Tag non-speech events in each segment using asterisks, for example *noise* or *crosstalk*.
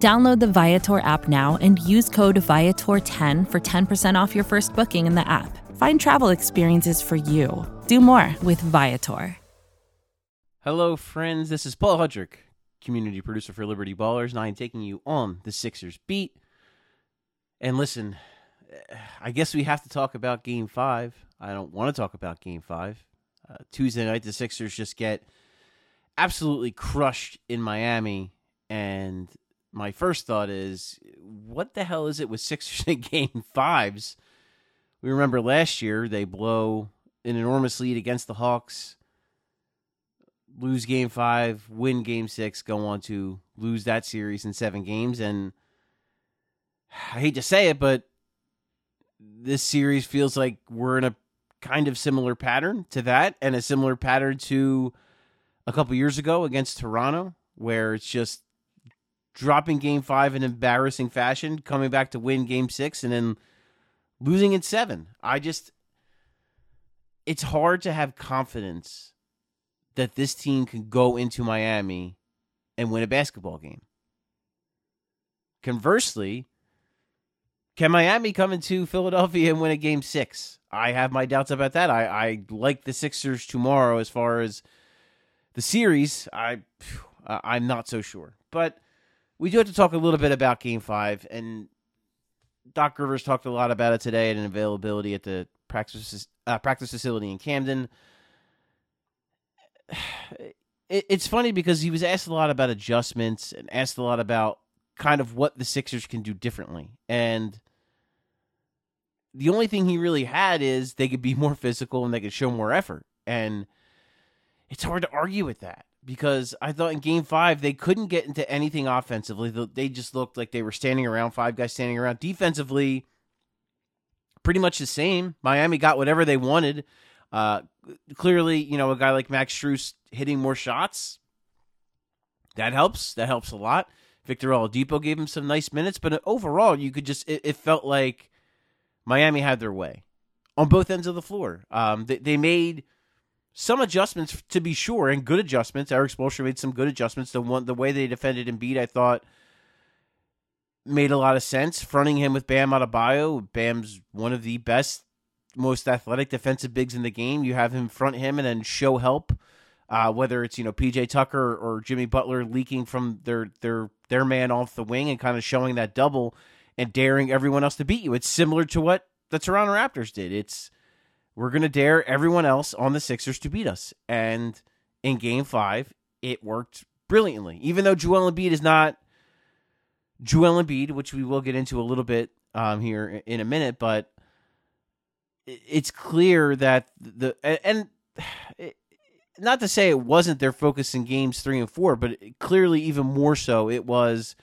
Download the Viator app now and use code Viator10 for 10% off your first booking in the app. Find travel experiences for you. Do more with Viator. Hello, friends. This is Paul Hudrick, community producer for Liberty Ballers, and I am taking you on the Sixers beat. And listen, I guess we have to talk about Game 5. I don't want to talk about Game 5. Uh, Tuesday night, the Sixers just get absolutely crushed in Miami, and my first thought is, what the hell is it with *laughs* Sixers in game fives? We remember last year they blow an enormous lead against the Hawks, lose game five, win game six, go on to lose that series in seven games. And I hate to say it, but this series feels like we're in a kind of similar pattern to that and a similar pattern to a couple years ago against Toronto, where it's just dropping game five in embarrassing fashion, coming back to win game six, and then losing in seven. I just, it's hard to have confidence that this team can go into Miami and win a basketball game. Conversely, can Miami come into Philadelphia and win a game six? I have my doubts about that. I, I like the Sixers tomorrow as far as the series. I I'm not so sure. But we do have to talk a little bit about Game Five, and Doc Rivers talked a lot about it today and availability at the practice uh, practice facility in Camden. *sighs* It, it's funny because he was asked a lot about adjustments and asked a lot about kind of what the Sixers can do differently, and the only thing he really had is they could be more physical and they could show more effort, and it's hard to argue with that because I thought in game five they couldn't get into anything offensively. They just looked like they were standing around, five guys standing around. Defensively, pretty much the same. Miami got whatever they wanted. Uh, clearly, you know, a guy like Max Strus hitting more shots, that helps. That helps a lot. Victor Oladipo gave him some nice minutes, but overall, you could just, it, it felt like Miami had their way on both ends of the floor. Um, they, they made – some adjustments to be sure, and good adjustments. Erik Spoelstra made some good adjustments. The one, the way they defended Embiid, I thought made a lot of sense. Fronting him with Bam Adebayo, Bam's one of the best, most athletic defensive bigs in the game. You have him front him and then show help. Uh, whether it's you know PJ Tucker or Jimmy Butler leaking from their their their man off the wing and kind of showing that double and daring everyone else to beat you. It's similar to what the Toronto Raptors did. It's we're going to dare everyone else on the Sixers to beat us. And in game five, it worked brilliantly. Even though Joel Embiid is not Joel Embiid, which we will get into a little bit um, here in a minute, but it's clear that the and *sighs* not to say it wasn't their focus in games three and four, but clearly even more so, it was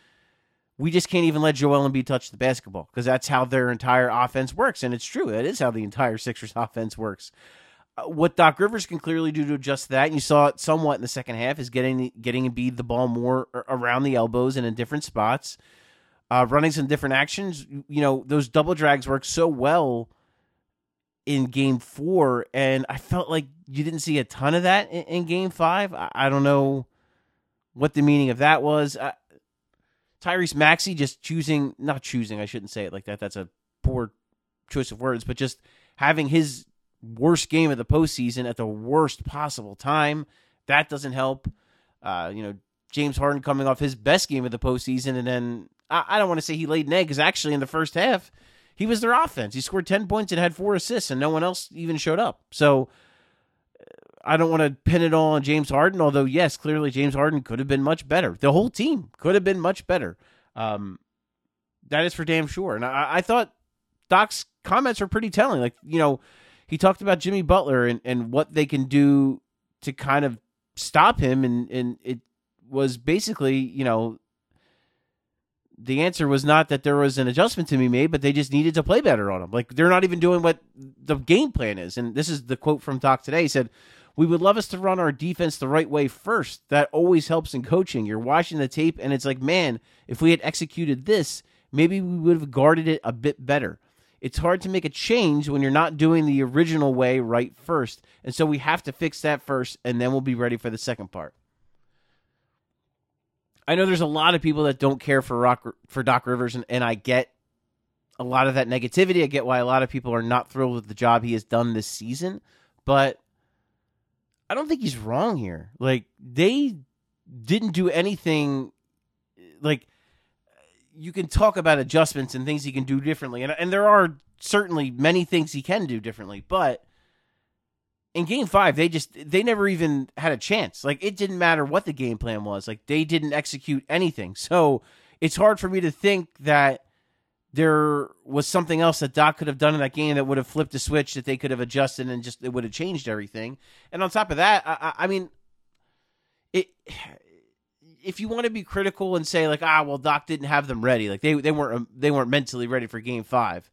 we just can't even let Joel Embiid touch the basketball because that's how their entire offense works. And it's true. That is how the entire Sixers *laughs* offense works. Uh, what Doc Rivers can clearly do to adjust that, and you saw it somewhat in the second half, is getting getting Embiid the ball more around the elbows and in different spots, uh, running some different actions. You know, those double drags work so well in game four, and I felt like you didn't see a ton of that in, in game five. I, I, don't know what the meaning of that was. I, Tyrese Maxey just choosing, not choosing, I shouldn't say it like that. That's a poor choice of words, but just having his worst game of the postseason at the worst possible time. That doesn't help. Uh, you know, James Harden coming off his best game of the postseason, and then I, I don't want to say he laid an egg because actually in the first half, he was their offense. He scored 10 points and had four assists, and no one else even showed up. So I don't want to pin it all on James Harden, although yes, clearly James Harden could have been much better. The whole team could have been much better. Um, that is for damn sure. And I, I thought Doc's comments were pretty telling. Like you know, he talked about Jimmy Butler and, and what they can do to kind of stop him, and and it was basically you know the answer was not that there was an adjustment to be made, but they just needed to play better on him. Like they're not even doing what the game plan is. And this is the quote from Doc today. He said, "We would love us to run our defense the right way first. That always helps in coaching. You're watching the tape, and it's like, man, if we had executed this, maybe we would have guarded it a bit better." It's hard to make a change when you're not doing the original way right first. And so we have to fix that first, and then we'll be ready for the second part. I know there's a lot of people that don't care for Rock for Doc Rivers, and, and I get a lot of that negativity. I get why a lot of people are not thrilled with the job he has done this season, but I don't think he's wrong here. Like they didn't do anything like you can talk about adjustments and things he can do differently, and and there are certainly many things he can do differently, but in game five, they just they never even had a chance. Like it didn't matter what the game plan was. Like they didn't execute anything. So it's hard for me to think that there was something else that Doc could have done in that game that would have flipped a switch that they could have adjusted and just it would have changed everything. And on top of that, I, I mean, it. *sighs* If you want to be critical and say like, ah, well, Doc didn't have them ready, like they they weren't they weren't mentally ready for Game Five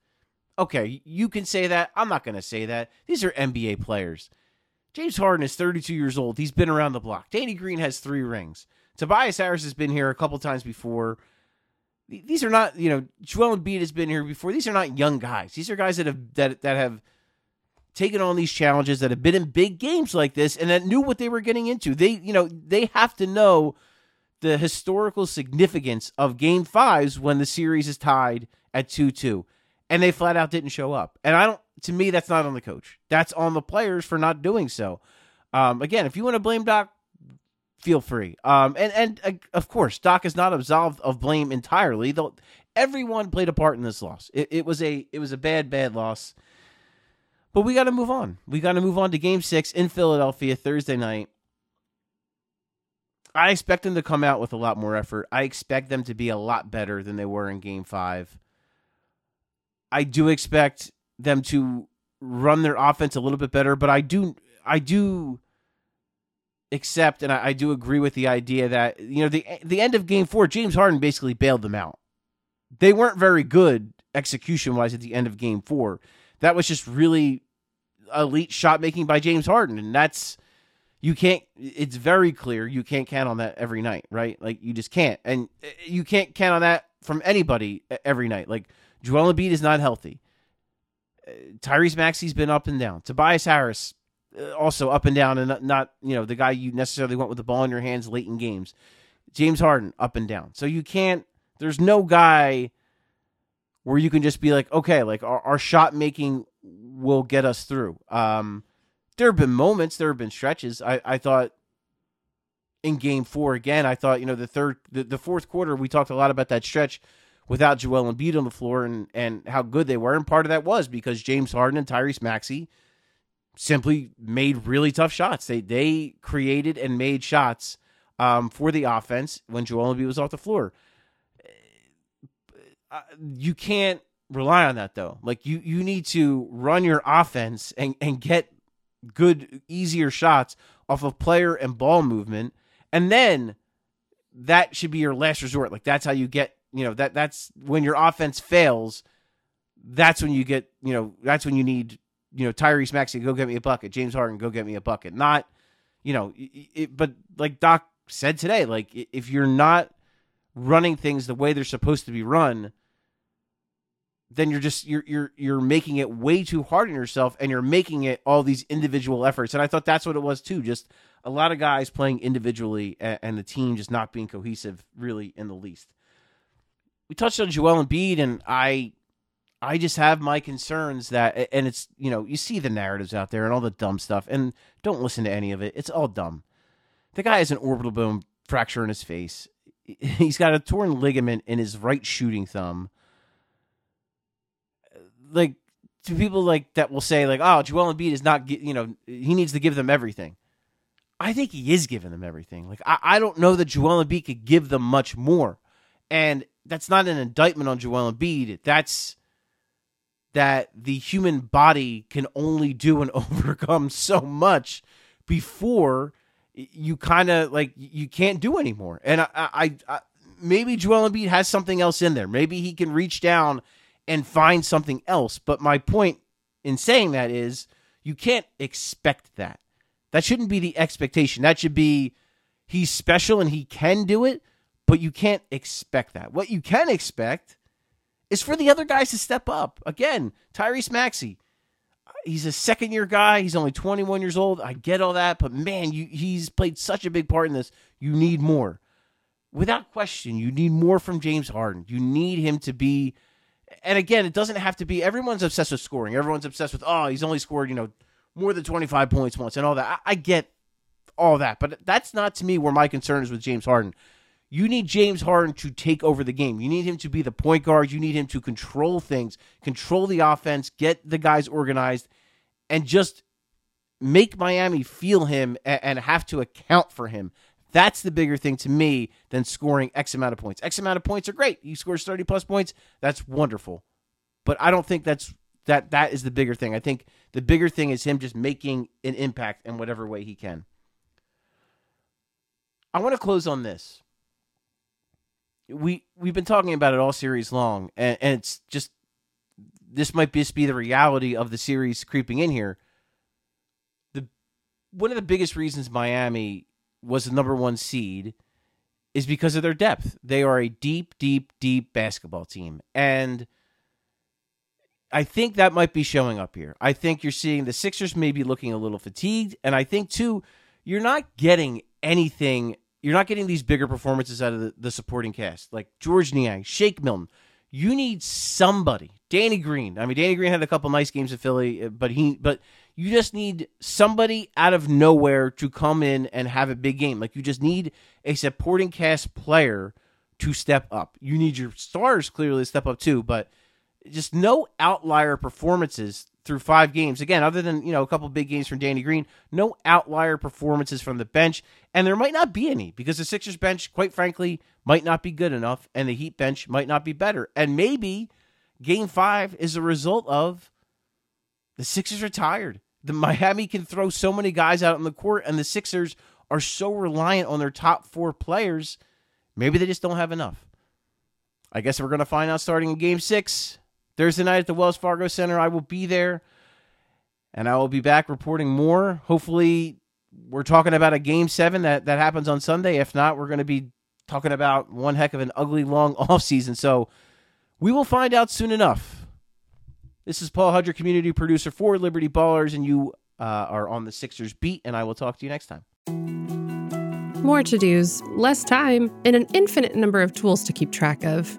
Okay, you can say that. I'm not going to say that. These are NBA players. James Harden is 32 years old. He's been around the block. Danny Green has three rings. Tobias Harris has been here a couple times before. These are not, you know, Joel Embiid has been here before. These are not young guys. These are guys that have that that have taken on these challenges, that have been in big games like this, and that knew what they were getting into. They, you know, they have to know the historical significance of Game Fives when the series is tied at two two and they flat out didn't show up. And I don't. To me, that's not on the coach. That's on the players for not doing so. Um, again, if you want to blame Doc, feel free. Um, and and uh, of course, Doc is not absolved of blame entirely. Though everyone played a part in this loss. It, it was a it was a bad bad loss. But we got to move on. We got to move on to Game Six in Philadelphia Thursday night. I expect them to come out with a lot more effort. I expect them to be a lot better than they were in Game Five. I do expect them to run their offense a little bit better, but I do I do accept and I, I, do agree with the idea that you know the the end of game four, James Harden basically bailed them out. They weren't very good execution wise at the end of game four. That was just really elite shot making by James Harden, and that's you can't. It's very clear you can't count on that every night, right? Like you just can't, and you can't count on that from anybody every night. Like Joel Embiid is not healthy. Uh, Tyrese Maxey's been up and down. Tobias Harris uh, also up and down, and not, not, you know the guy you necessarily want with the ball in your hands late in games. James Harden up and down. So you can't. There's no guy where you can just be like, okay, like our, our shot making will get us through. Um, there have been moments, there have been stretches. I, I thought in game four again, I thought, you know, the third, the, the fourth quarter, we talked a lot about that stretch without Joel Embiid on the floor and, and how good they were. And part of that was because James Harden and Tyrese Maxey simply made really tough shots. They they created and made shots um, for the offense when Joel Embiid was off the floor. Uh, you can't rely on that though. Like you you need to run your offense and, and get good easier shots off of player and ball movement and then that should be your last resort. Like that's how you get you know that that's when your offense fails. That's when you get you know that's when you need you know Tyrese Maxey go get me a bucket, James Harden go get me a bucket. Not you know, it, but like Doc said today, like if you're not running things the way they're supposed to be run, then you're just you're you're you're making it way too hard on yourself and you're making it all these individual efforts. And i thought that's what it was too just a lot of guys playing individually and, and the team just not being cohesive really in the least. We touched on Joel Embiid, and I, I just have my concerns that, and it's you know you see the narratives out there and all the dumb stuff, and don't listen to any of it. It's all dumb. The guy has an orbital bone fracture in his face. *laughs* He's got a torn ligament in his right shooting thumb. Like to people like that will say like, "Oh, Joel Embiid is not, you know, he needs to give them everything." I think he is giving them everything. Like I, I don't know that Joel Embiid could give them much more. And that's not an indictment on Joel Embiid. That's that the human body can only do and *laughs* overcome so much before you kind of like you can't do anymore. And I, I, I maybe Joel Embiid has something else in there. Maybe he can reach down and find something else. But my point in saying that is you can't expect that. That shouldn't be the expectation. That should be he's special and he can do it, but you can't expect that. What you can expect is for the other guys to step up. Again, Tyrese Maxey, he's a second year guy. He's only 21 years old. I get all that, but man, you, he's played such a big part in this. You need more. Without question, you need more from James Harden. You need him to be and again, it doesn't have to be everyone's obsessed with scoring. Everyone's obsessed with, oh, he's only scored, you know, more than 25 points once and all that. I, I get all that, but that's not to me where my concern is with James Harden. You need James Harden to take over the game. You need him to be the point guard. You need him to control things, control the offense, get the guys organized, and just make Miami feel him and, have to account for him. That's the bigger thing to me than scoring X amount of points. X amount of points are great. He scores 30 plus points. That's wonderful. But I don't think that's that that is the bigger thing. I think the bigger thing is him just making an impact in whatever way he can. I want to close on this. We we've been talking about it all series long, and, and it's just this might just be the reality of the series creeping in here. The one of the biggest reasons Miami was the number one seed is because of their depth. They are a deep, deep, deep basketball team. And I think that might be showing up here. I think you're seeing the Sixers maybe looking a little fatigued. And I think, too, you're not getting anything. You're not getting these bigger performances out of the, the supporting cast, like Georges Niang, Shake Milton. You need somebody. Danny Green. I mean, Danny Green had a couple nice games at Philly, uh, but he, but you just need somebody out of nowhere to come in and have a big game. Like you just need a supporting cast player to step up. You need your stars clearly to step up too, but just no outlier performances through five games. Again, other than, you know, a couple big games from Danny Green, no outlier performances from the bench. And there might not be any because the Sixers bench, quite frankly, might not be good enough and the Heat bench might not be better. And maybe game five is a result of the Sixers are tired the Miami can throw so many guys out on the court, and the Sixers are so reliant on their top four players. Maybe they just don't have enough. I guess we're going to find out starting in game six, Thursday night at the Wells Fargo Center. I will be there, and I will be back reporting more. Hopefully, we're talking about a game seven that, that happens on Sunday. If not, we're going to be talking about one heck of an ugly long *laughs* off season. So we will find out soon enough. This is Paul Hudrick, community producer for Liberty Ballers, and you uh, are on the Sixers beat, and I will talk to you next time. More to dos, less time, and an infinite number of tools to keep track of.